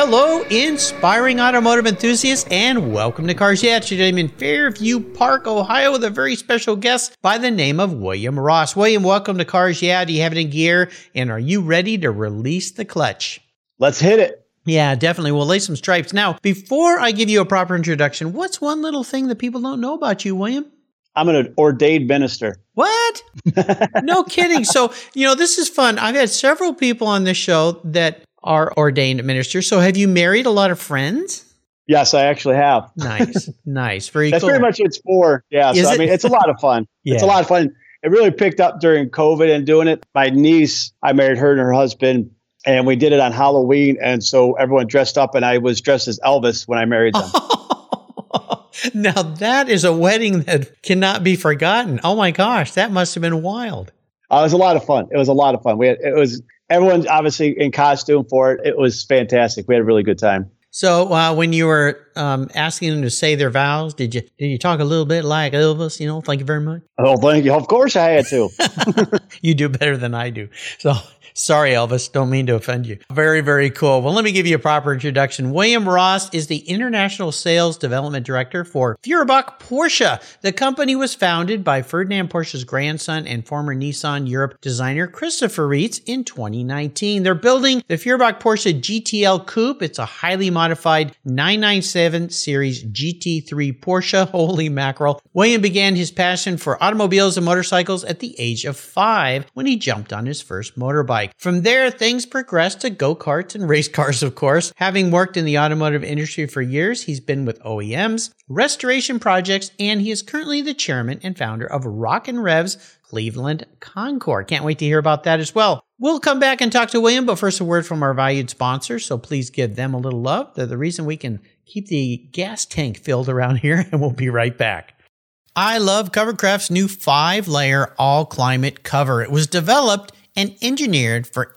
Hello, inspiring automotive enthusiasts, and welcome to Cars Yeah. Today I'm in Fairview Park, Ohio, with a very special guest by the name of William Ross. William, welcome to Cars Yeah. Do you have it in gear? And are you ready to release the clutch? Let's hit it. Yeah, definitely. We'll lay some stripes. Now, before I give you a proper introduction, what's one little thing that people don't know about you, William? I'm an ordained minister. What? no kidding. So, you know, this is fun. I've had several people on this show that are ordained ministers. So, have you married a lot of friends? Yes, I actually have. Nice, nice, very That's cool. pretty much what it's for. Yeah, Is so I mean, it's a lot of fun. It's a lot of fun. It really picked up during COVID and doing it. My niece, I married her and her husband, and we did it on Halloween, and so everyone dressed up, and I was dressed as Elvis when I married them. now that is a wedding that cannot be forgotten. Oh my gosh, that must have been wild. Uh, it was a lot of fun. It was a lot of fun. We had it was everyone's obviously in costume for it. It was fantastic. We had a really good time. So, uh, when you were um, asking them to say their vows, did you did you talk a little bit like Elvis? You know, thank you very much. Oh, thank you. Of course, I had to. you do better than I do. So sorry, Elvis. Don't mean to offend you. Very, very cool. Well, let me give you a proper introduction. William Ross is the International Sales Development Director for Feuerbach Porsche. The company was founded by Ferdinand Porsche's grandson and former Nissan Europe designer Christopher Reitz in 2019. They're building the Feuerbach Porsche GTL Coupe. It's a highly modified 997 series GT3 Porsche. Holy mackerel. William began his passion for automobiles and motorcycles at the age of five when he jumped on his first motorbike. From there, things progressed to go karts and race cars, of course. Having worked in the automotive industry for years, he's been with OEMs, restoration projects, and he is currently the chairman and founder of Rock and Revs Cleveland Concours. Can't wait to hear about that as well. We'll come back and talk to William, but first a word from our valued sponsor. So please give them a little love. They're the reason we can keep the gas tank filled around here, and we'll be right back. I love Covercraft's new five layer all climate cover. It was developed and engineered for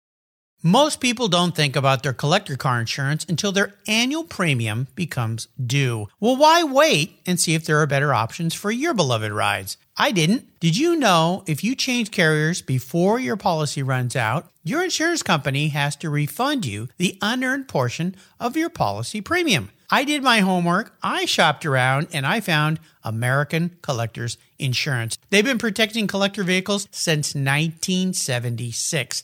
Most people don't think about their collector car insurance until their annual premium becomes due. Well, why wait and see if there are better options for your beloved rides? I didn't. Did you know if you change carriers before your policy runs out, your insurance company has to refund you the unearned portion of your policy premium? I did my homework, I shopped around, and I found American Collectors Insurance. They've been protecting collector vehicles since 1976.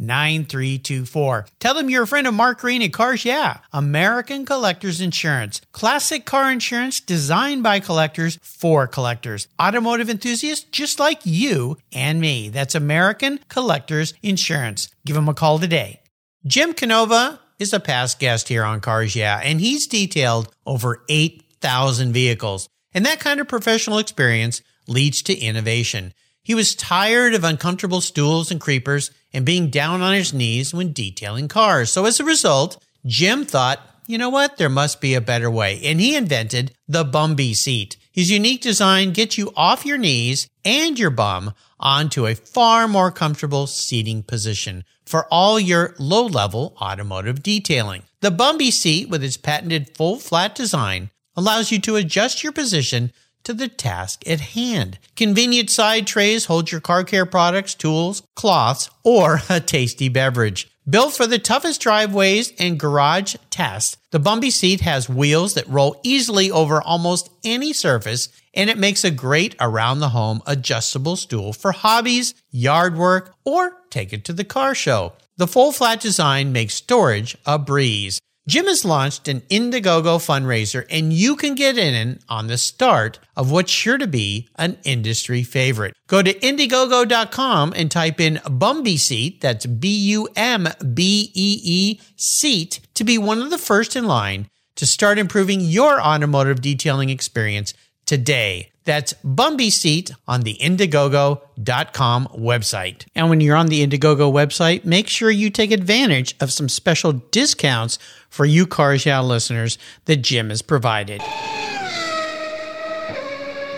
9324. Tell them you're a friend of Mark Green at Cars Yeah, American Collectors Insurance. Classic car insurance designed by collectors for collectors. Automotive enthusiasts just like you and me. That's American Collectors Insurance. Give them a call today. Jim Canova is a past guest here on Cars Yeah, and he's detailed over 8,000 vehicles. And that kind of professional experience leads to innovation. He was tired of uncomfortable stools and creepers and being down on his knees when detailing cars. So as a result, Jim thought, you know what? There must be a better way. And he invented the Bumbee seat. His unique design gets you off your knees and your bum onto a far more comfortable seating position for all your low level automotive detailing. The Bumbee seat with its patented full flat design allows you to adjust your position to the task at hand. Convenient side trays hold your car care products, tools, cloths, or a tasty beverage. Built for the toughest driveways and garage tasks, the Bumbee seat has wheels that roll easily over almost any surface, and it makes a great around the home adjustable stool for hobbies, yard work, or take it to the car show. The full flat design makes storage a breeze. Jim has launched an Indiegogo fundraiser, and you can get in on the start of what's sure to be an industry favorite. Go to Indiegogo.com and type in Bumbee Seat, that's B U M B E E seat, to be one of the first in line to start improving your automotive detailing experience today. That's Bumbee Seat on the Indiegogo.com website. And when you're on the Indiegogo website, make sure you take advantage of some special discounts for you Cars Yeah listeners that Jim has provided.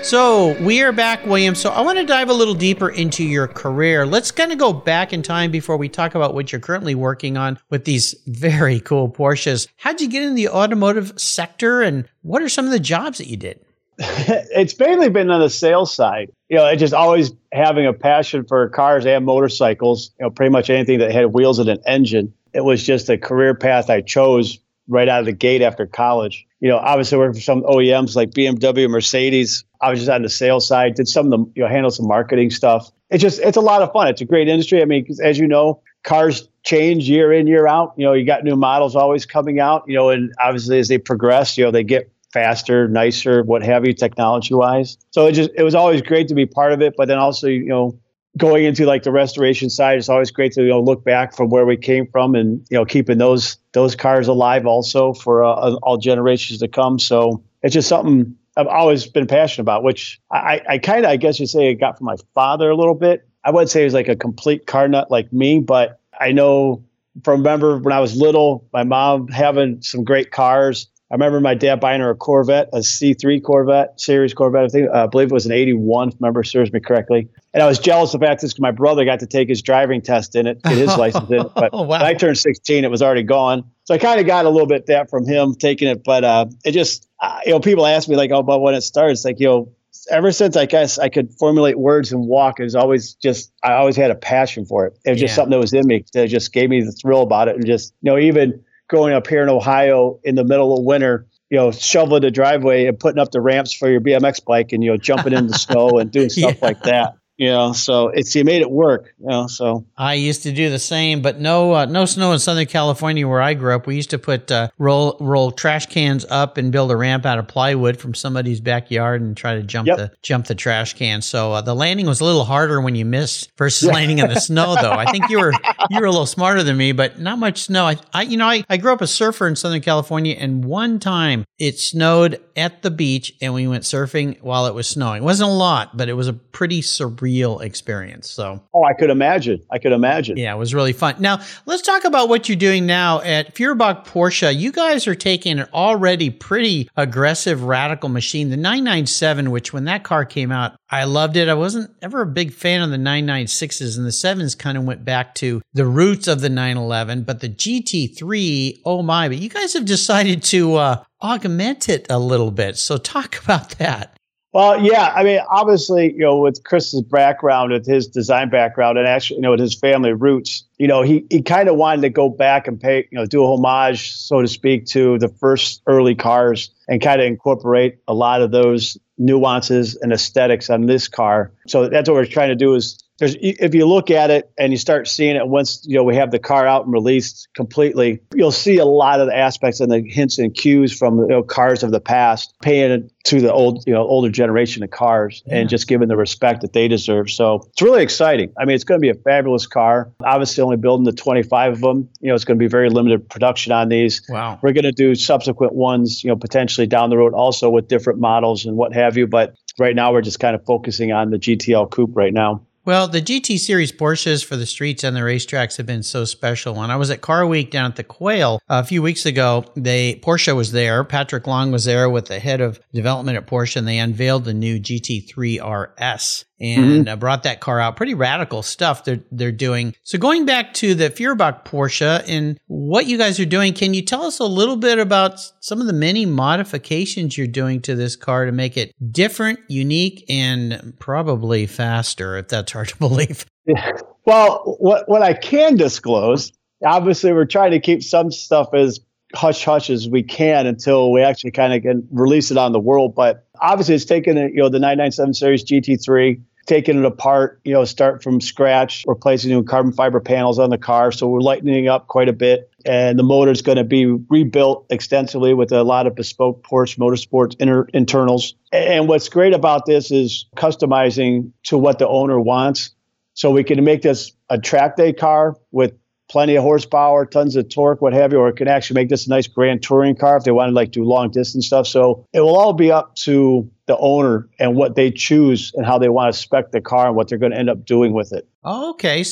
So we are back, William. So I want to dive a little deeper into your career. Let's kind of go back in time before we talk about what you're currently working on with these very cool Porsches. How'd you get in the automotive sector and what are some of the jobs that you did? it's mainly been on the sales side. You know, I just always having a passion for cars and motorcycles. You know, pretty much anything that had wheels and an engine. It was just a career path I chose right out of the gate after college. You know, obviously working for some OEMs like BMW, Mercedes. I was just on the sales side, did some of the, you know, handle some marketing stuff. It's just, it's a lot of fun. It's a great industry. I mean, as you know, cars change year in, year out. You know, you got new models always coming out, you know, and obviously as they progress, you know, they get faster, nicer, what have you, technology wise. So it just it was always great to be part of it. But then also, you know, going into like the restoration side, it's always great to you know look back from where we came from and you know keeping those those cars alive also for uh, all generations to come. So it's just something I've always been passionate about, which I, I kind of I guess you say I got from my father a little bit. I wouldn't say he was like a complete car nut like me, but I know from remember when I was little, my mom having some great cars I remember my dad buying her a Corvette, a C3 Corvette, series Corvette. I think uh, I believe it was an 81, if memory serves me correctly. And I was jealous of the fact that my brother got to take his driving test in it, get his license in it. But oh, wow. when I turned 16, it was already gone. So I kind of got a little bit that from him taking it. But uh, it just, uh, you know, people ask me like, oh, but when it starts. Like, you know, ever since I guess I could formulate words and walk, it was always just I always had a passion for it. It was just something that was in me that just gave me the thrill about it, and just you know even growing up here in Ohio in the middle of winter, you know, shoveling the driveway and putting up the ramps for your BMX bike and, you know, jumping in the snow and doing stuff yeah. like that you know so it's you made it work you know so. I used to do the same but no uh, no snow in southern california where i grew up. We used to put uh, roll roll trash cans up and build a ramp out of plywood from somebody's backyard and try to jump yep. the jump the trash can. So uh, the landing was a little harder when you missed versus yeah. landing in the snow though. I think you were you were a little smarter than me but not much snow. I, I you know I, I grew up a surfer in southern california and one time it snowed at the beach and we went surfing while it was snowing. It wasn't a lot but it was a pretty surreal real experience. So, oh, I could imagine. I could imagine. Yeah, it was really fun. Now, let's talk about what you're doing now at Feuerbach Porsche. You guys are taking an already pretty aggressive, radical machine, the 997, which when that car came out, I loved it. I wasn't ever a big fan of the 996s, and the 7s kind of went back to the roots of the 911. But the GT3, oh my, but you guys have decided to uh, augment it a little bit. So, talk about that. Well, yeah, I mean, obviously, you know, with Chris's background, with his design background, and actually, you know, with his family roots, you know, he he kind of wanted to go back and pay, you know, do a homage, so to speak, to the first early cars, and kind of incorporate a lot of those nuances and aesthetics on this car. So that's what we're trying to do is there's if you look at it and you start seeing it once you know we have the car out and released completely you'll see a lot of the aspects and the hints and cues from you know, cars of the past paying to the old you know older generation of cars yeah. and just giving the respect that they deserve. So it's really exciting. I mean it's going to be a fabulous car. Obviously only building the 25 of them you know it's going to be very limited production on these. Wow. We're going to do subsequent ones you know potentially down the road also with different models and what have you but right now we're just kind of focusing on the gtl coupe right now well, the GT Series Porsches for the streets and the racetracks have been so special. When I was at Car Week down at the Quail uh, a few weeks ago, they Porsche was there. Patrick Long was there with the head of development at Porsche, and they unveiled the new GT3 RS and mm-hmm. brought that car out. Pretty radical stuff they're they're doing. So going back to the Feuerbach Porsche and what you guys are doing, can you tell us a little bit about some of the many modifications you're doing to this car to make it different, unique, and probably faster? If that's hard to believe. Yeah. Well, what what I can disclose, obviously, we're trying to keep some stuff as hush hush as we can until we actually kind of can release it on the world. But obviously, it's taken you know the 997 series GT3 taking it apart, you know, start from scratch, replacing new carbon fiber panels on the car. So we're lightening up quite a bit. And the motor is going to be rebuilt extensively with a lot of bespoke Porsche Motorsports inter- internals. And what's great about this is customizing to what the owner wants. So we can make this a track day car with plenty of horsepower, tons of torque, what have you, or it can actually make this a nice grand touring car if they want to like do long distance stuff. So it will all be up to the owner and what they choose and how they want to spec the car and what they're going to end up doing with it. okay.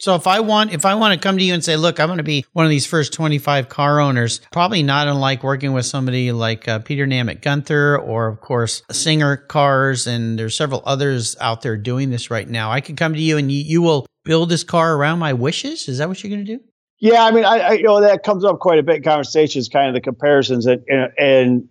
So if I want if I want to come to you and say, look, I'm going to be one of these first 25 car owners, probably not unlike working with somebody like uh, Peter Namit Gunther or of course Singer Cars and there's several others out there doing this right now. I can come to you and you, you will build this car around my wishes. Is that what you're going to do? Yeah, I mean, I, I, you know that comes up quite a bit in conversations, kind of the comparisons, and and, and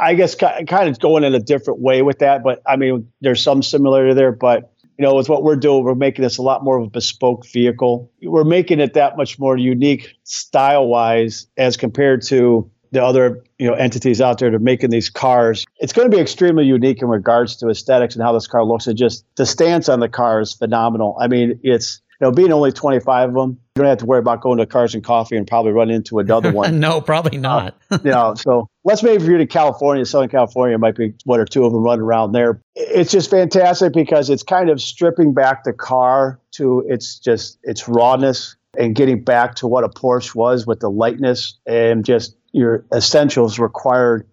I guess kind of going in a different way with that. But I mean, there's some similarity there. But you know, with what we're doing, we're making this a lot more of a bespoke vehicle. We're making it that much more unique style wise as compared to the other you know entities out there to making these cars. It's going to be extremely unique in regards to aesthetics and how this car looks. And just the stance on the car is phenomenal. I mean, it's you know being only 25 of them, you don't have to worry about going to Cars and Coffee and probably run into another one. no, probably not. uh, you know, so let's maybe for you to California, Southern California, might be one or two of them running around there. It's just fantastic because it's kind of stripping back the car to its just its rawness and getting back to what a Porsche was with the lightness and just your essentials required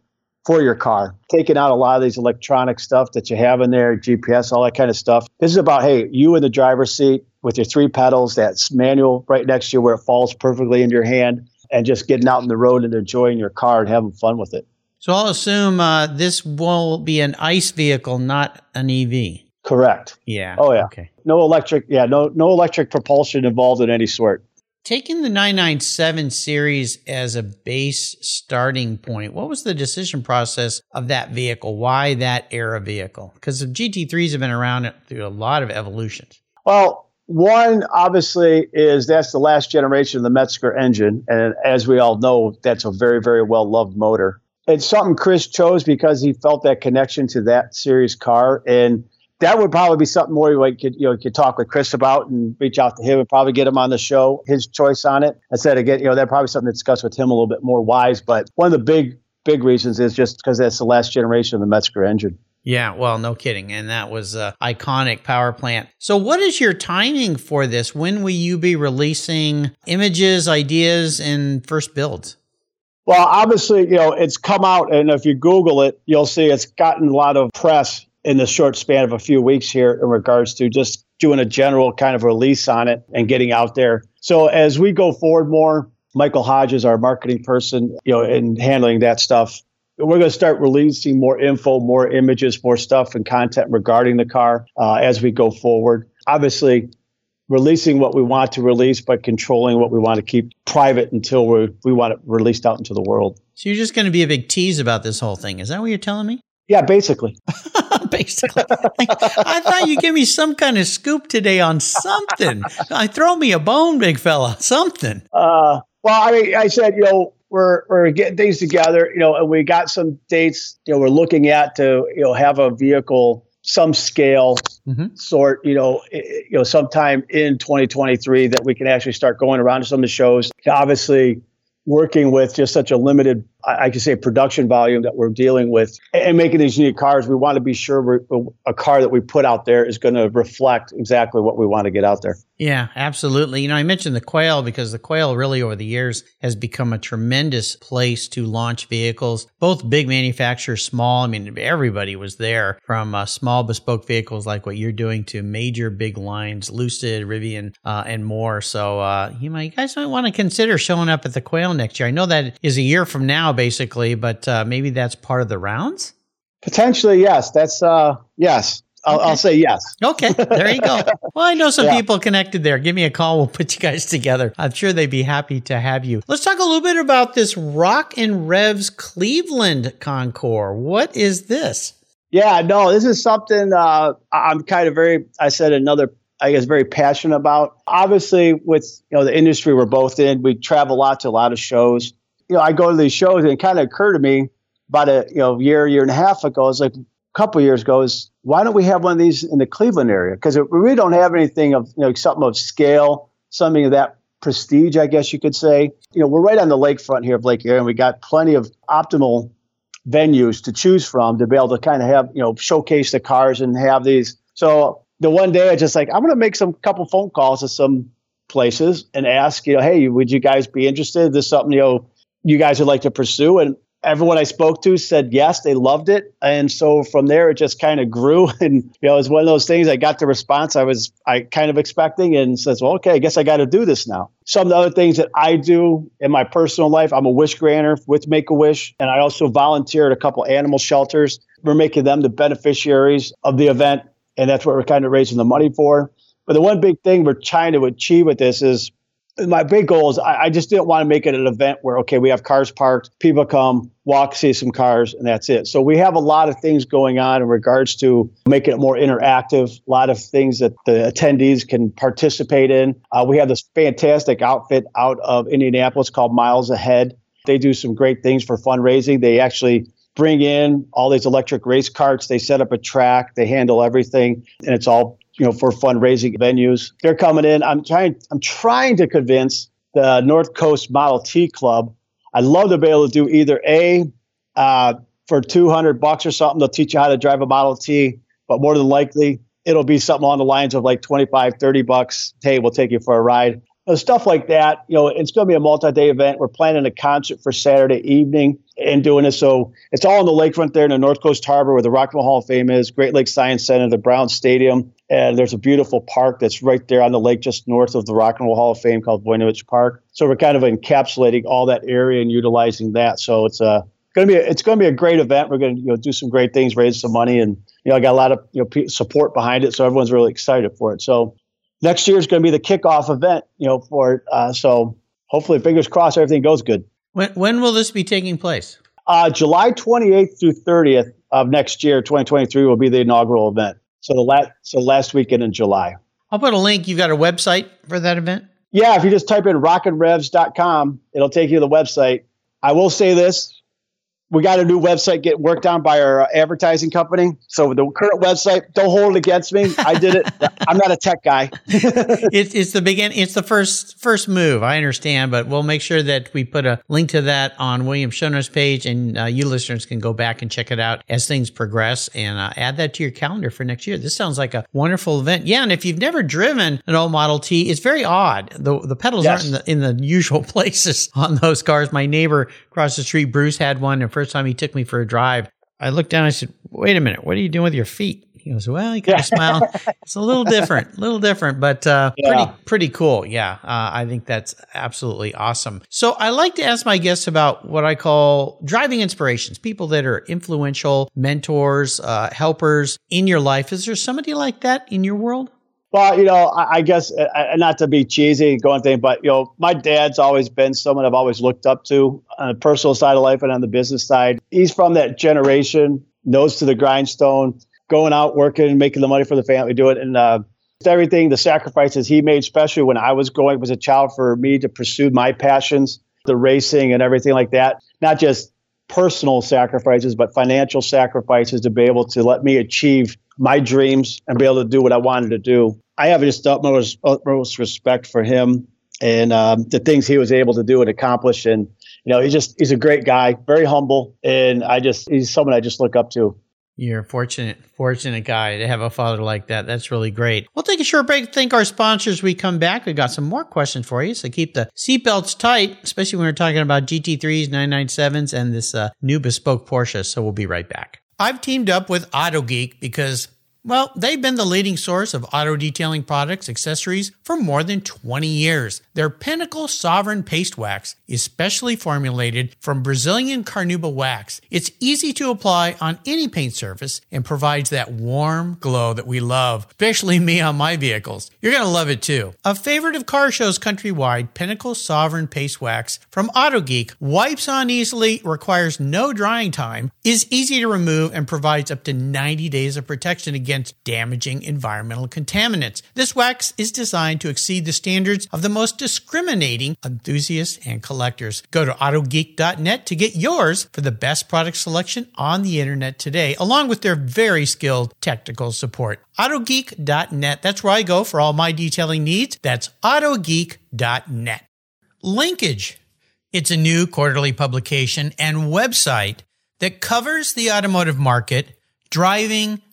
for your car. Taking out a lot of these electronic stuff that you have in there, GPS, all that kind of stuff. This is about, hey, you in the driver's seat with your three pedals, that's manual right next to you where it falls perfectly in your hand, and just getting out in the road and enjoying your car and having fun with it. So I'll assume uh, this will be an ICE vehicle, not an EV. Correct. Yeah. Oh yeah. Okay. No electric. Yeah. No. No electric propulsion involved in any sort. Taking the 997 series as a base starting point, what was the decision process of that vehicle? Why that era vehicle? Because the GT3s have been around through a lot of evolutions. Well, one obviously is that's the last generation of the Mezger engine. And as we all know, that's a very, very well loved motor. It's something Chris chose because he felt that connection to that series car. And that would probably be something more you could you know could talk with Chris about and reach out to him and probably get him on the show, his choice on it. Instead of get you know that probably something to discuss with him a little bit more wise. But one of the big big reasons is just because that's the last generation of the Mezger engine. Yeah, well, no kidding. And that was an iconic power plant. So, what is your timing for this? When will you be releasing images, ideas, and first builds? Well, obviously, you know, it's come out, and if you Google it, you'll see it's gotten a lot of press in the short span of a few weeks here in regards to just doing a general kind of release on it and getting out there. So as we go forward more, Michael Hodges, our marketing person, you know, in handling that stuff, we're going to start releasing more info, more images, more stuff and content regarding the car uh, as we go forward. Obviously, releasing what we want to release, but controlling what we want to keep private until we we want it released out into the world. So you're just going to be a big tease about this whole thing. Is that what you're telling me? Yeah, basically. basically. I thought you'd give me some kind of scoop today on something. I throw me a bone, big fella. Something. Uh, well, I mean, I said, you know, we're we're getting things together, you know, and we got some dates, you know, we're looking at to, you know, have a vehicle some scale mm-hmm. sort, you know, you know, sometime in 2023 that we can actually start going around to some of the shows. Obviously, working with just such a limited, I can say, production volume that we're dealing with and making these unique cars, we want to be sure a car that we put out there is going to reflect exactly what we want to get out there. Yeah, absolutely. You know, I mentioned the Quail because the Quail really over the years has become a tremendous place to launch vehicles, both big manufacturers, small. I mean, everybody was there from uh, small bespoke vehicles like what you're doing to major big lines, Lucid, Rivian, uh, and more. So, uh, you, might, you guys might want to consider showing up at the Quail next year. I know that is a year from now, basically, but uh, maybe that's part of the rounds. Potentially, yes. That's uh, yes. I'll, okay. I'll, say yes. Okay, there you go. Well, I know some yeah. people connected there. Give me a call. We'll put you guys together. I'm sure they'd be happy to have you. Let's talk a little bit about this Rock and Revs Cleveland Concours. What is this? Yeah, no, this is something uh, I'm kind of very, I said another, I guess, very passionate about. Obviously, with you know the industry we're both in, we travel a lot to a lot of shows. You know, I go to these shows, and it kind of occurred to me about a you know year, year and a half ago. It's like a couple years ago. Is why don't we have one of these in the Cleveland area? Because we really don't have anything of you know something of scale, something of that prestige, I guess you could say. You know, we're right on the lakefront here of Lake Erie, and we got plenty of optimal venues to choose from to be able to kind of have you know showcase the cars and have these. So the one day I just like I'm going to make some couple phone calls to some places and ask you know hey would you guys be interested? Is this something you know you guys would like to pursue? And everyone I spoke to said yes, they loved it, and so from there it just kind of grew. And you know, it was one of those things. I got the response I was I kind of expecting, and says, "Well, okay, I guess I got to do this now." Some of the other things that I do in my personal life, I'm a wish granter with Make a Wish, and I also volunteer at a couple animal shelters. We're making them the beneficiaries of the event, and that's what we're kind of raising the money for. But the one big thing we're trying to achieve with this is my big goal is I, I, just didn't want to make it an event where okay we have cars parked people come walk see some cars and that's it. So we have a lot of things going on in regards to making it more interactive a lot of things that the attendees can participate in. Uh, we have this fantastic outfit out of indianapolis called miles ahead. They do some great things for fundraising. They actually bring in all these electric race carts. They set up a track. They handle everything and it's all you know, for fundraising venues. They're coming in. I'm trying. I'm trying to convince the North Coast Model T Club. I'd love to be able to do either a uh, for 200 bucks or something. They'll teach you how to drive a Model T, but more than likely it'll be something along the lines of like 25, 30 bucks. Hey, we'll take you for a ride stuff like that. You know, it's going to be a multi-day event. We're planning a concert for Saturday evening and doing this. So it's all on the lakefront there in the North Coast Harbor where the Rock and Roll Hall of Fame is, Great Lakes Science Center, the Brown Stadium, and there's a beautiful park that's right there on the lake just north of the Rock and Roll Hall of Fame called Voinovich Park. So we're kind of encapsulating all that area and utilizing that. So it's uh, a going to be a, it's going to be a great event. We're going to you know do some great things, raise some money, and you know I got a lot of you know support behind it, so everyone's really excited for it. So next year is going to be the kickoff event, you know, for it. Uh, so hopefully, fingers crossed, everything goes good. When, when will this be taking place? Uh, July 28th through 30th of next year, 2023, will be the inaugural event. So the last, so last weekend in July. I'll put a link. You've got a website for that event? Yeah, if you just type in rockandrevs.com, it'll take you to the website. I will say this we got a new website get worked on by our advertising company. So the current website, don't hold it against me. I did it. I'm not a tech guy. it's, it's the begin. It's the first first move. I understand, but we'll make sure that we put a link to that on William Shoner's page, and uh, you listeners can go back and check it out as things progress, and uh, add that to your calendar for next year. This sounds like a wonderful event. Yeah, and if you've never driven an old Model T, it's very odd. The the pedals yes. aren't in the in the usual places on those cars. My neighbor across the street, Bruce, had one, and first time he took me for a drive, I looked down. I said, "Wait a minute, what are you doing with your feet?" He goes, "Well," he kind of smiled. It's a little different, a little different, but uh, yeah. pretty pretty cool. Yeah, uh, I think that's absolutely awesome. So I like to ask my guests about what I call driving inspirations, people that are influential, mentors, uh, helpers in your life. Is there somebody like that in your world? Well, you know, I, I guess uh, uh, not to be cheesy, going thing, but you know, my dad's always been someone I've always looked up to on the personal side of life and on the business side. He's from that generation, nose to the grindstone, going out working, making the money for the family, do it, and uh, everything, the sacrifices he made, especially when I was going was a child, for me to pursue my passions, the racing and everything like that. Not just personal sacrifices, but financial sacrifices to be able to let me achieve my dreams and be able to do what I wanted to do. I have just utmost, utmost respect for him and um, the things he was able to do and accomplish. And you know, he's just he's a great guy, very humble, and I just he's someone I just look up to. You're a fortunate, fortunate guy to have a father like that. That's really great. We'll take a short break. Thank our sponsors. We come back. We got some more questions for you. So keep the seatbelts tight, especially when we're talking about GT3s, 997s, and this uh, new bespoke Porsche. So we'll be right back. I've teamed up with AutoGeek because well, they've been the leading source of auto detailing products, accessories for more than 20 years. Their Pinnacle Sovereign Paste Wax is specially formulated from Brazilian Carnauba wax. It's easy to apply on any paint surface and provides that warm glow that we love, especially me on my vehicles. You're going to love it too. A favorite of car shows countrywide, Pinnacle Sovereign Paste Wax from Auto Geek wipes on easily, requires no drying time, is easy to remove, and provides up to 90 days of protection against against damaging environmental contaminants. This wax is designed to exceed the standards of the most discriminating enthusiasts and collectors. Go to autogeek.net to get yours for the best product selection on the internet today, along with their very skilled technical support. Autogeek.net. That's where I go for all my detailing needs. That's autogeek.net. Linkage. It's a new quarterly publication and website that covers the automotive market, driving,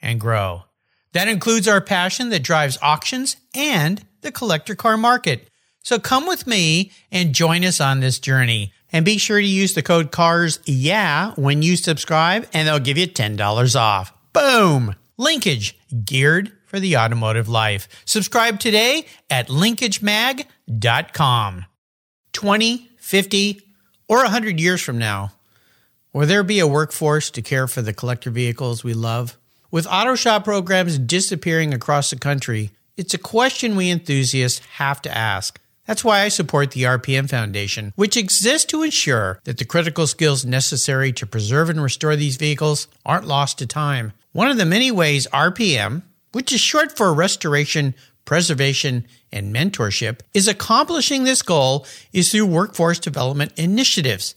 and grow. That includes our passion that drives auctions and the collector car market. So come with me and join us on this journey. And be sure to use the code CARS yeah when you subscribe and they'll give you $10 off. Boom! Linkage, geared for the automotive life. Subscribe today at linkagemag.com. 20, 50, or 100 years from now, will there be a workforce to care for the collector vehicles we love? With auto shop programs disappearing across the country, it's a question we enthusiasts have to ask. That's why I support the RPM Foundation, which exists to ensure that the critical skills necessary to preserve and restore these vehicles aren't lost to time. One of the many ways RPM, which is short for Restoration, Preservation, and Mentorship, is accomplishing this goal is through workforce development initiatives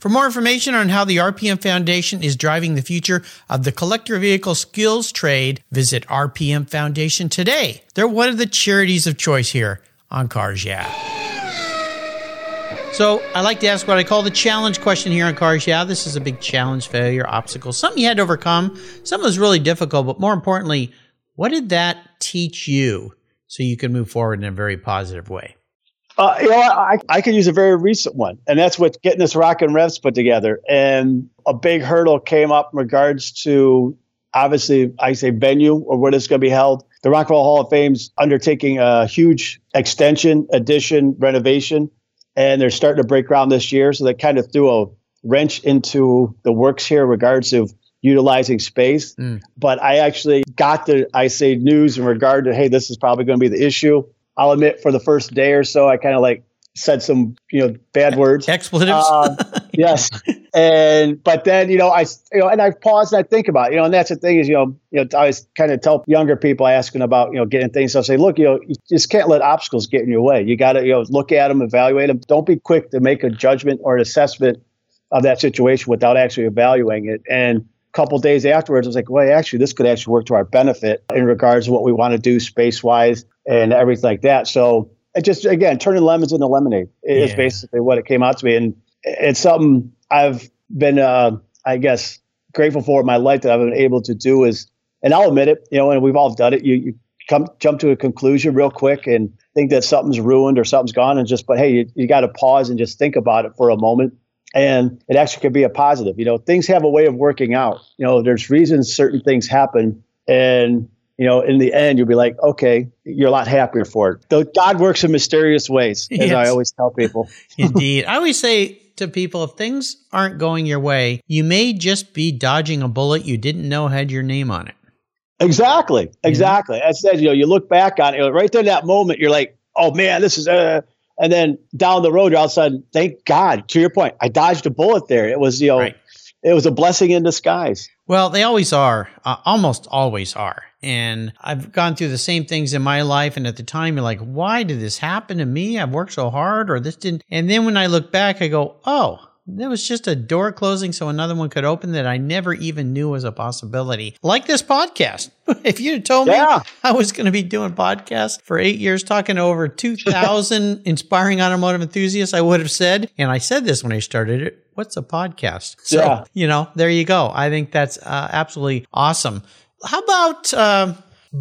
For more information on how the RPM Foundation is driving the future of the collector vehicle skills trade, visit RPM Foundation today. They're one of the charities of choice here on Cars Yeah. So I like to ask what I call the challenge question here on Cars Yeah. This is a big challenge, failure, obstacle, something you had to overcome. Something was really difficult, but more importantly, what did that teach you so you can move forward in a very positive way? Uh, you know, I, I could use a very recent one, and that's with getting this Rock and Revs put together. And a big hurdle came up in regards to obviously, I say venue or where it's going to be held. The Rock and Roll Hall of Fame's undertaking a huge extension, addition, renovation, and they're starting to break ground this year. So they kind of threw a wrench into the works here in regards of utilizing space. Mm. But I actually got the, I say, news in regard to, hey, this is probably going to be the issue. I'll admit for the first day or so, I kind of like said some, you know, bad words. Expletives. Um, yes. And, but then, you know, I, you know, and I pause and I think about, it, you know, and that's the thing is, you know, you know, I always kind of tell younger people asking about, you know, getting things. I say, look, you know, you just can't let obstacles get in your way. You got to, you know, look at them, evaluate them. Don't be quick to make a judgment or an assessment of that situation without actually evaluating it. And, a couple days afterwards, I was like, well, actually, this could actually work to our benefit in regards to what we want to do space wise and everything like that. So it just again turning lemons into lemonade is yeah. basically what it came out to be, and it's something I've been, uh, I guess, grateful for in my life that I've been able to do. Is and I'll admit it, you know, and we've all done it. You, you come jump to a conclusion real quick and think that something's ruined or something's gone, and just but hey, you, you got to pause and just think about it for a moment and it actually could be a positive. You know, things have a way of working out. You know, there's reasons certain things happen, and you know, in the end, you'll be like, okay, you're a lot happier for it. Though God works in mysterious ways, as yes. I always tell people. Indeed, I always say to people, if things aren't going your way, you may just be dodging a bullet you didn't know had your name on it. Exactly, exactly. I said, you know, you look back on it, right there, in that moment, you're like, oh man, this is. Uh, and then down the road, you're all of a sudden, thank God. To your point, I dodged a bullet there. It was, you know, right. it was a blessing in disguise. Well, they always are, uh, almost always are. And I've gone through the same things in my life. And at the time, you're like, why did this happen to me? I've worked so hard, or this didn't. And then when I look back, I go, oh, there was just a door closing so another one could open that I never even knew was a possibility. Like this podcast. if you told yeah. me I was going to be doing podcasts for eight years, talking to over 2,000 inspiring automotive enthusiasts, I would have said, and I said this when I started it, what's a podcast? So, yeah. you know, there you go. I think that's uh, absolutely awesome. How about uh,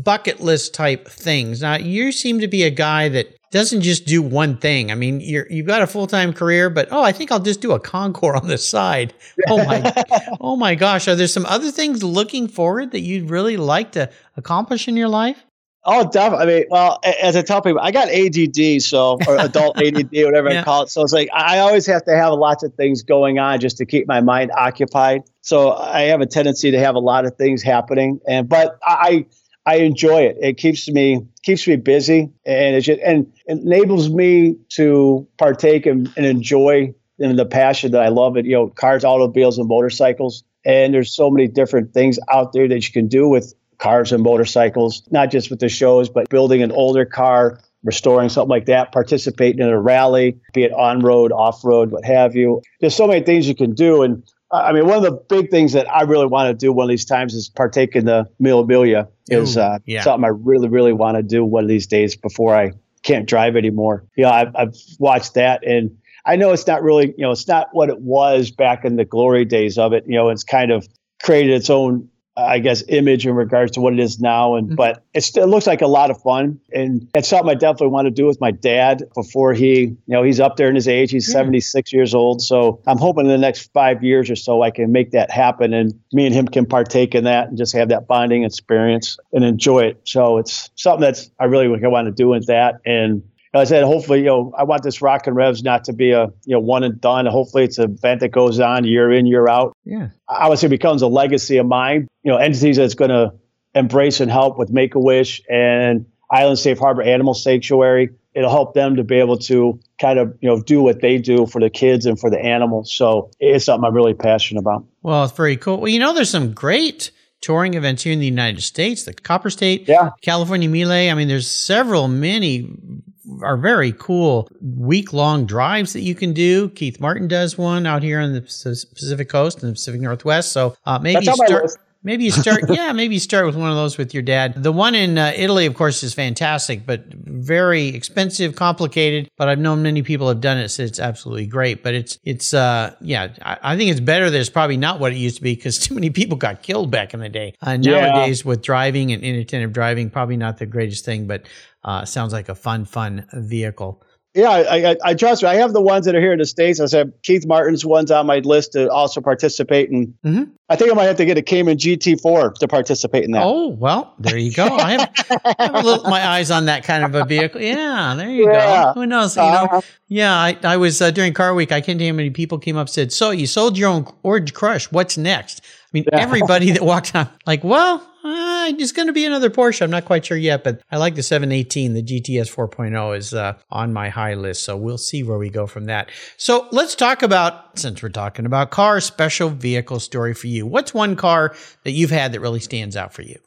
bucket list type things? Now, you seem to be a guy that doesn't just do one thing. I mean, you're you've got a full time career, but oh, I think I'll just do a Concours on the side. Oh my, oh my gosh, are there some other things looking forward that you'd really like to accomplish in your life? Oh, definitely. I mean, well, as I tell people, I got ADD, so or adult ADD, whatever yeah. I call it. So it's like I always have to have lots of things going on just to keep my mind occupied. So I have a tendency to have a lot of things happening, and but I I enjoy it. It keeps me keeps me busy, and it just, and enables me to partake and, and enjoy in the passion that I love. It you know, cars, automobiles, and motorcycles. And there's so many different things out there that you can do with cars and motorcycles, not just with the shows, but building an older car, restoring something like that, participating in a rally, be it on road, off road, what have you. There's so many things you can do. And I mean, one of the big things that I really want to do one of these times is partake in the Mille Miglia. Is uh, yeah. something I really, really want to do one of these days before I can't drive anymore. You know, I've, I've watched that, and I know it's not really, you know, it's not what it was back in the glory days of it. You know, it's kind of created its own I guess, image in regards to what it is now. And mm-hmm. but it looks like a lot of fun, and it's something I definitely want to do with my dad before he, you know, he's up there in his age. He's yeah. 76 years old, so I'm hoping in the next five years or so I can make that happen, and me and him can partake in that and just have that bonding experience and enjoy it. So it's something that's I really want to do with that, and I said, hopefully, you know, I want this Rock and Revs not to be a you know one and done. Hopefully, it's an event that goes on year in year out. Yeah, I would say becomes a legacy of mine. You know, entities that's going to embrace and help with Make a Wish and Island Safe Harbor Animal Sanctuary. It'll help them to be able to kind of you know do what they do for the kids and for the animals. So it's something I'm really passionate about. Well, it's very cool. Well, you know, there's some great touring events here in the United States, the Copper State, yeah. California Mille. I mean, there's several, many are very cool week long drives that you can do. Keith Martin does one out here on the Pacific Coast and the Pacific Northwest. So uh, maybe start. Maybe you start, yeah, maybe you start with one of those with your dad. The one in uh, Italy, of course, is fantastic, but very expensive, complicated. But I've known many people have done it, so it's absolutely great. But it's, it's, uh, yeah, I, I think it's better that it's probably not what it used to be because too many people got killed back in the day. Uh, nowadays, yeah. with driving and inattentive driving, probably not the greatest thing, but uh, sounds like a fun, fun vehicle. Yeah, I, I, I, trust you. I have the ones that are here in the states. I said Keith Martin's one's on my list to also participate in. Mm-hmm. I think I might have to get a Cayman GT4 to participate in that. Oh well, there you go. I have, I have little, my eyes on that kind of a vehicle. Yeah, there you yeah. go. Who knows? You uh-huh. know, yeah. I, I was uh, during Car Week. I can't tell you how many people came up said, "So you sold your own Orange Crush? What's next?" I mean, yeah. everybody that walked on, like, well, it's going to be another Porsche. I'm not quite sure yet, but I like the 718. The GTS 4.0 is uh, on my high list, so we'll see where we go from that. So let's talk about, since we're talking about cars, special vehicle story for you. What's one car that you've had that really stands out for you?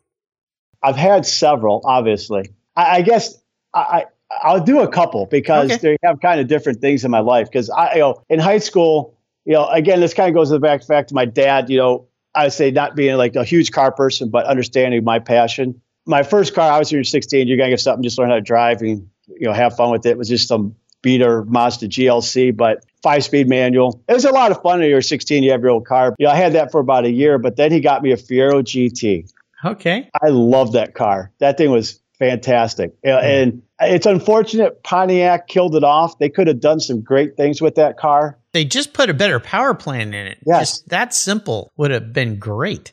I've had several, obviously. I, I guess I, I'll do a couple because okay. they have kind of different things in my life. Because I, you know, in high school, you know, again, this kind of goes back back to my dad. You know, I would say not being like a huge car person, but understanding my passion. My first car, I was when you're 16, you're gonna get something, just learn how to drive and you know have fun with it. It was just some beater Mazda GLC, but five speed manual. It was a lot of fun when you're 16, you have your old car. You know, I had that for about a year, but then he got me a Fiero GT. Okay. I love that car. That thing was fantastic. Yeah, And it's unfortunate Pontiac killed it off. They could have done some great things with that car. They just put a better power plant in it. Yes. Just that simple would have been great.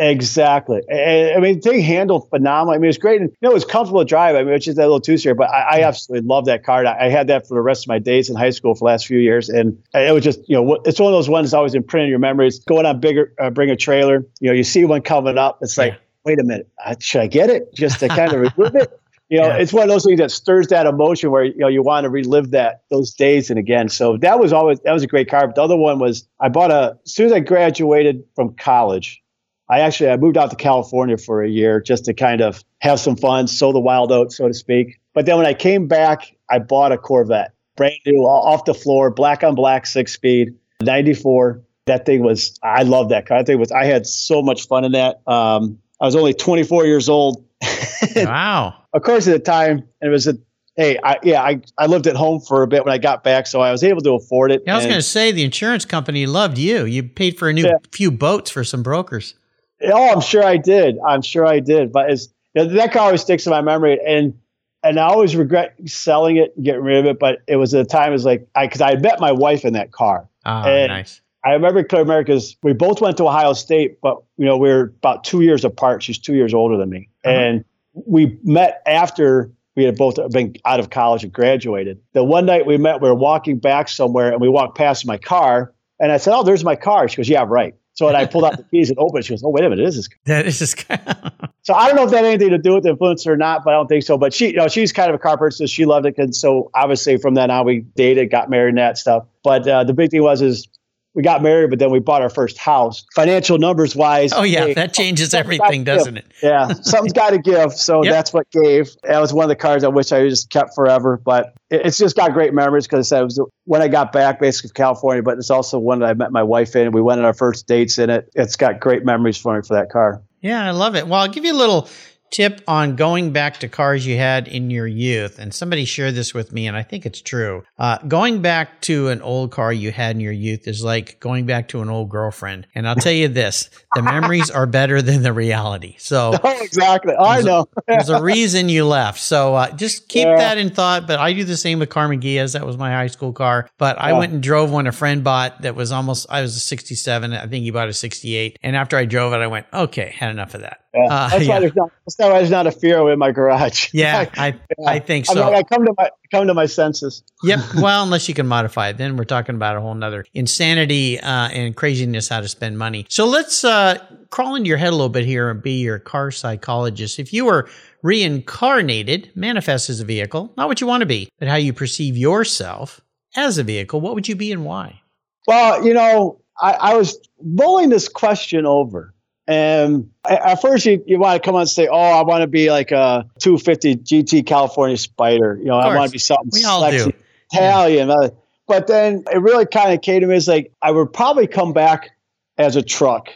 Exactly. And, I mean, the thing handled phenomenal. I mean, it's great. And, you know, it was comfortable to drive. I mean, it's just that little two-seater, but I, I absolutely love that car. I, I had that for the rest of my days in high school for the last few years. And it was just, you know, it's one of those ones that's always imprinted in your memories. Going on bigger, uh, bring a trailer, you know, you see one coming up. It's like, Yeah. Wait a minute, should I get it just to kind of relive it? You know, Yeah. it's one of those things that stirs that emotion where, you know, you want to relive that, those days and again. So that was always, that was a great car. But the other one was, I bought a, as soon as I graduated from college, I actually I moved out to California for a year just to kind of have some fun, sow the wild oats, so to speak. But then when I came back, I bought a Corvette, brand new, off the floor, black on black, six speed, 94. That thing was, I love that car. That thing was, I had so much fun in that. Um, I was only 24 years old. wow. of course, at the time, and it was a, hey, I, yeah, I, I lived at home for a bit when I got back, so I was able to afford it. Yeah, I was going to say the insurance company loved you. You paid for a new Yeah. few boats for some brokers. Oh, I'm sure I did. I'm sure I did. But it's, you know, that car always sticks in my memory, and and I always regret selling it and getting rid of it. But it was a time, it was like I because I had met my wife in that car. Ah, And- nice. I remember Clear America's. We both went to Ohio State, but you know we are about two years apart. She's two years older than me, Uh-huh. and we met after we had both been out of college and graduated. The one night we met, we were walking back somewhere, and we walked past my car, and I said, "Oh, there's my car." She goes, "Yeah, right." So when I pulled out the keys and opened, it, she goes, "Oh, wait a minute, this is That is just so I don't know if that had anything to do with the influence or not, but I don't think so. But she, you know, she's kind of a car person. She loved it, and so obviously from then on we dated, got married, and that stuff. But uh, the big thing was is we got married, but then we bought our first house. Financial numbers wise, oh yeah, hey, that changes everything, gotta give. doesn't it? yeah, something's got to give. So Yep. that's what gave. That was one of the cars I wish I just kept forever. But it- it's just got great memories because it was when I got back, basically from California. But it's also one that I met my wife in. We went on our first dates in it. It's got great memories for me for that car. Yeah, I love it. Well, I'll give you a little tip on going back to cars you had in your youth. And somebody shared this with me, and I think it's true. Uh, going back to an old car you had in your youth is like going back to an old girlfriend. And I'll tell you this the memories are better than the reality. So Oh, exactly. I know. there's a reason you left. So uh, just keep Yeah. that in thought. But I do the same with Karmann Ghias. That was my high school car. But I went and drove one a friend bought that was almost, I was a 67. I think he bought a 68. And after I drove it, I went, okay, had enough of that. Yeah. Uh, that's yeah. why there's not. That's why there's not a Fiero in my garage. Yeah, I, I think so. I come to my come to my senses. yep. Well, unless you can modify it, then we're talking about a whole nother insanity uh, and craziness how to spend money. So let's uh, crawl into your head a little bit here and be your car psychologist. If you were reincarnated, manifest as a vehicle, not what you want to be, but how you perceive yourself as a vehicle, what would you be and why? Well, you know, I, I was mulling this question over. And at first, you, you want to come on and say, "Oh, I want to be like a 250 GT California Spyder." You know, I want to be something We all sexy, do. Italian. uh, But then it really kind of came to me as like I would probably come back as a truck.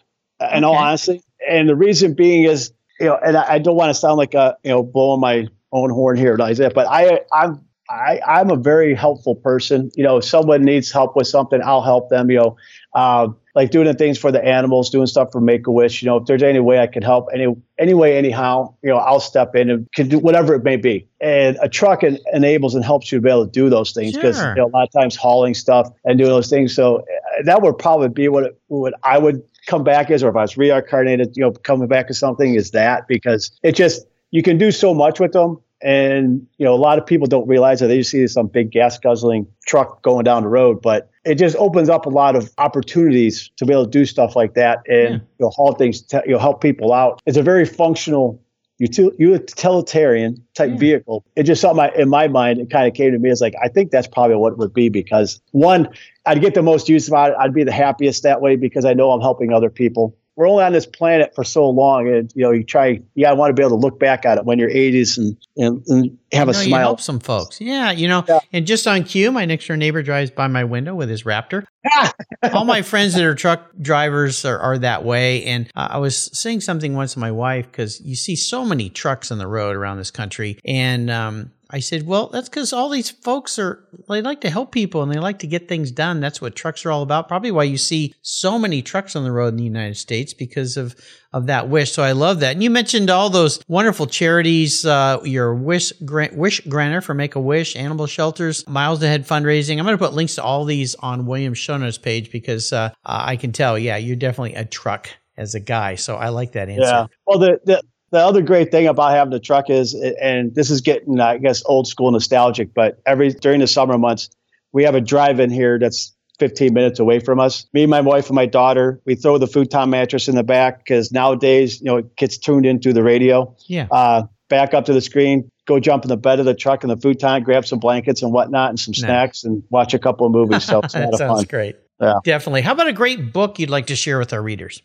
In all honesty, and the reason being is, you know, and I, I don't want to sound like a, you know, blowing my own horn here, like that, but I, I'm I, I'm a very helpful person. You know, if someone needs help with something, I'll help them. You know, uh, like doing the things for the animals, doing stuff for Make a Wish. You know, if there's any way I can help, any any way, anyhow, you know, I'll step in and can do whatever it may be. And a truck en- enables and helps you to be able to do those things because Sure. you know, a lot of times hauling stuff and doing those things. So uh, that would probably be what it, what I would come back as, or if I was reincarnated, you know, coming back as something is that because it just you can do so much with them. And you know, a lot of people don't realize that they just see some big gas guzzling truck going down the road, but it just opens up a lot of opportunities to be able to do stuff like that and Yeah. you'll haul things, to, you'll help people out. It's a very functional util- utilitarian type Yeah. vehicle. It just something I, in my mind, it kind of came to me as like, I think that's probably what it would be because one, I'd get the most use out of it. I'd be the happiest that way because I know I'm helping other people. We're only on this planet for so long, and you know, you try, you gotta want to be able to look back at it when you're 80s and and, and have a You know, You smile. help some folks. Yeah, you know, Yeah. and just on cue, my next door neighbor drives by my window with his Raptor. All my friends that are truck drivers are, are that way. And uh, I was saying something once to my wife because you see so many trucks on the road around this country. And um, I said, well, that's because all these folks are, they like to help people and they like to get things done. That's what trucks are all about. Probably why you see so many trucks on the road in the United States because of, of that wish. So I love that. And you mentioned all those wonderful charities, uh, your wish, grant, wish granter for Make a Wish, animal shelters, miles ahead fundraising. I'm going to put links to all these on William's show notes page because, uh, I can tell, yeah, you're definitely a truck as a guy. So I like that answer. Yeah. Well, the, the, the other great thing about having a truck is, and this is getting, I guess, old school nostalgic, but every during the summer months, we have a drive-in here that's 15 minutes away from us. Me, my wife, and my daughter, we throw the futon mattress in the back because nowadays, you know, it gets tuned in through the radio. Yeah. Uh, back up to the screen, go jump in the bed of the truck in the futon, grab some blankets and whatnot, and some snacks, and watch a couple of movies. So it's that sounds fun. great. Yeah. Definitely. How about a great book you'd like to share with our readers?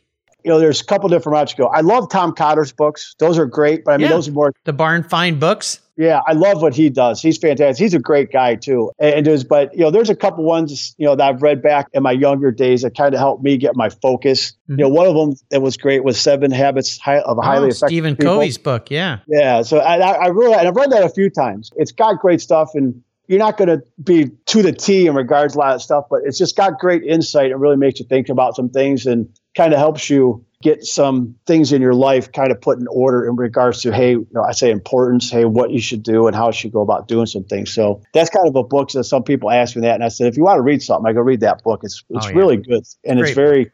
you know, there's a couple different routes to go. I love Tom Cotter's books; those are great. But I mean, yeah. those are more the Barn Find books. Yeah, I love what he does. He's fantastic. He's a great guy too. And there's, but you know, there's a couple ones you know that I've read back in my younger days that kind of helped me get my focus. Mm-hmm. You know, one of them that was great was Seven Habits of Highly oh, Effective Stephen People. Covey's book. Yeah, yeah. So I, I really, and I've read that a few times. It's got great stuff and you're not going to be to the T in regards to a lot of stuff, but it's just got great insight. It really makes you think about some things and kind of helps you get some things in your life kind of put in order in regards to hey you know, i say importance hey what you should do and how you should go about doing some things. So that's kind of a book. That some people ask me that and i said if you want to read something i go read that book. It's it's oh, yeah. really good and it's, it's very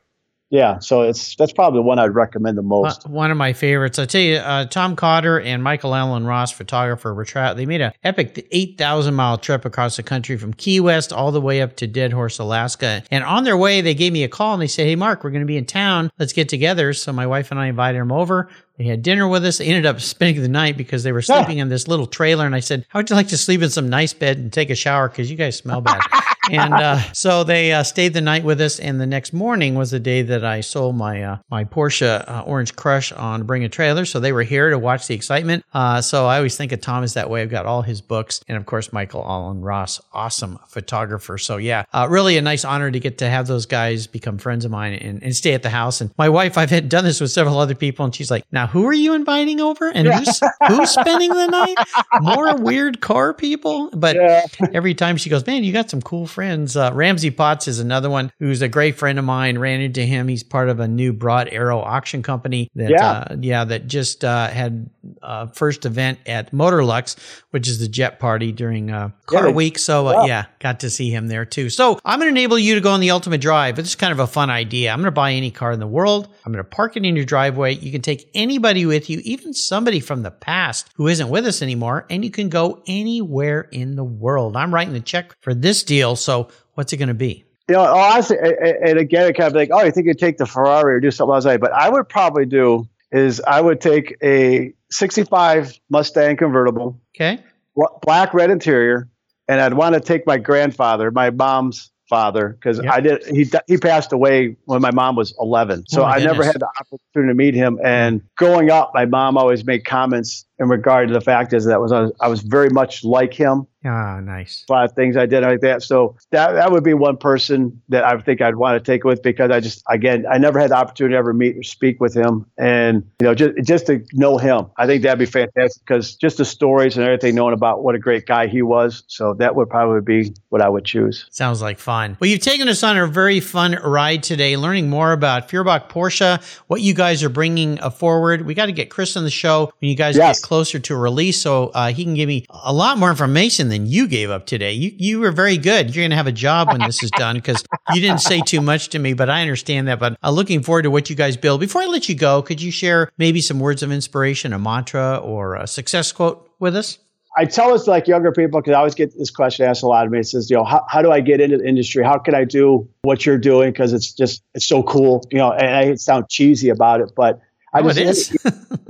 yeah, so it's that's probably the one I'd recommend the most. One of my favorites. I tell you, uh, Tom Cotter and Michael Alan Ross, photographer, were tra- they made an epic eight thousand mile trip across the country from Key West all the way up to Deadhorse, Alaska. And on their way, they gave me a call and they said, "Hey, Mark, we're going to be in town. Let's get together." So my wife and I invited them over. They had dinner with us. They ended up spending the night because they were sleeping in this little trailer. And I said, How would you like to sleep in some nice bed and take a shower? Because you guys smell bad. and uh, so they uh, stayed the night with us. And the next morning was the day that I sold my uh, my Porsche uh, Orange Crush on Bring a Trailer. So they were here to watch the excitement. Uh, so I always think of Thomas that way. I've got all his books. And of course, Michael Alan Ross, awesome photographer. So yeah, uh, really a nice honor to get to have those guys become friends of mine and, and stay at the house. And my wife, I've had done this with several other people. And she's like, Now, now, who are you inviting over? And who's who's spending the night? More weird car people. But yeah. every time she goes, man, you got some cool friends. Uh, Ramsey Potts is another one who's a great friend of mine. Ran into him. He's part of a new Broad Arrow auction company that yeah, uh, yeah that just uh, had uh, first event at Motorlux, which is the jet party during uh, Car yeah, Week. So uh, yeah, got to see him there too. So I'm going to enable you to go on the Ultimate Drive. It's kind of a fun idea. I'm going to buy any car in the world. I'm going to park it in your driveway. You can take anybody with you, even somebody from the past who isn't with us anymore, and you can go anywhere in the world. I'm writing the check for this deal. So what's it going to be? You know, honestly, and again, it kind of like, oh, you think you'd take the Ferrari or do something else. But I would probably do is I would take a 65 Mustang convertible. Okay. Black red interior. And I'd want to take my grandfather, my mom's father because yep. I did he he passed away when my mom was 11 so oh I never had the opportunity to meet him and growing up my mom always made comments in regard to the fact is that was I was very much like him Ah, nice. Five things I did like that. So that that would be one person that I think I'd want to take with because I just again I never had the opportunity to ever meet or speak with him, and you know just just to know him, I think that'd be fantastic because just the stories and everything, knowing about what a great guy he was. So that would probably be what I would choose. Sounds like fun. Well, you've taken us on a very fun ride today, learning more about Feuerbach Porsche, what you guys are bringing uh, forward. We got to get Chris on the show when you guys yes. get closer to release, so uh, he can give me a lot more information than you gave up today. You you were very good. You're going to have a job when this is done because you didn't say too much to me, but I understand that. But I'm looking forward to what you guys build. Before I let you go, could you share maybe some words of inspiration, a mantra, or a success quote with us? I tell us like younger people because I always get this question asked a lot of me. It says, you know, how, how do I get into the industry? How can I do what you're doing? Because it's just it's so cool, you know. And I sound cheesy about it, but I oh, just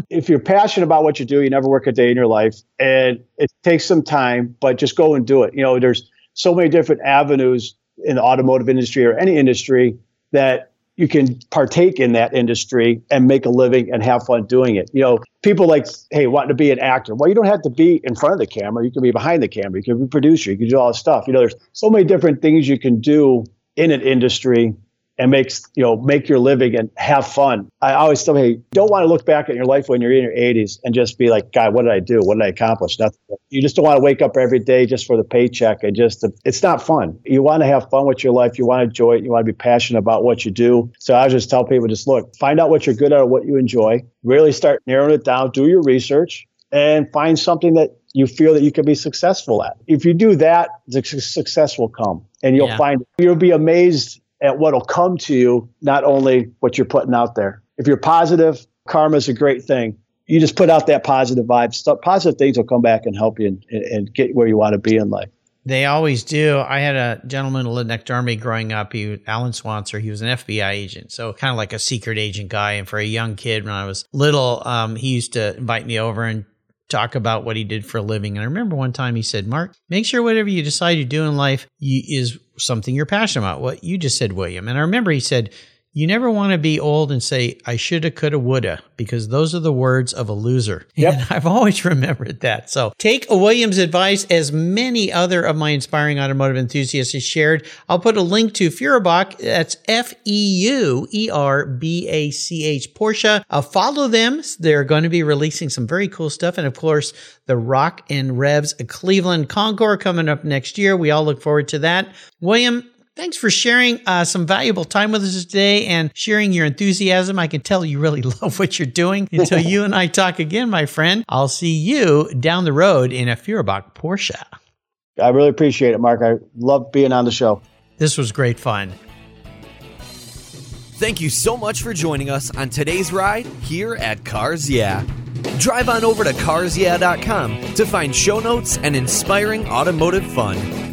if you're passionate about what you do, you never work a day in your life, and it takes some time, but just go and do it. You know, there's so many different avenues in the automotive industry or any industry that you can partake in that industry and make a living and have fun doing it. You know, people like, hey, wanting to be an actor. Well, you don't have to be in front of the camera. You can be behind the camera. You can be a producer. You can do all this stuff. You know, there's so many different things you can do in an industry and makes you know make your living and have fun. I always tell me, don't want to look back at your life when you're in your 80s and just be like, God, what did I do? What did I accomplish? Nothing. You just don't want to wake up every day just for the paycheck and just to, it's not fun. You want to have fun with your life. You want to enjoy it. You want to be passionate about what you do. So I just tell people, just look, find out what you're good at or what you enjoy. Really start narrowing it down. Do your research and find something that you feel that you can be successful at. If you do that, the success will come and you'll yeah. find you'll be amazed at what'll come to you, not only what you're putting out there. If you're positive, karma is a great thing. You just put out that positive vibe. Stuff, positive things will come back and help you and, and get where you want to be in life. They always do. I had a gentleman lived next door growing up. He, Alan Swanser, he was an FBI agent, so kind of like a secret agent guy. And for a young kid, when I was little, um, he used to invite me over and talk about what he did for a living. And I remember one time he said, Mark, make sure whatever you decide to do in life is something you're passionate about. What you just said, William. And I remember he said, you never want to be old and say, I shoulda, coulda, woulda, because those are the words of a loser. Yep. And I've always remembered that. So take William's advice, as many other of my inspiring automotive enthusiasts have shared. I'll put a link to Feuerbach. That's F E U E R B A C H Porsche. I'll follow them. They're going to be releasing some very cool stuff. And of course, the Rock and Revs Cleveland Concours coming up next year. We all look forward to that. William, Thanks for sharing uh, some valuable time with us today and sharing your enthusiasm. I can tell you really love what you're doing. Until you and I talk again, my friend, I'll see you down the road in a Feuerbach Porsche. I really appreciate it, Mark. I love being on the show. This was great fun. Thank you so much for joining us on today's ride here at Cars Yeah. Drive on over to carsyeah.com to find show notes and inspiring automotive fun.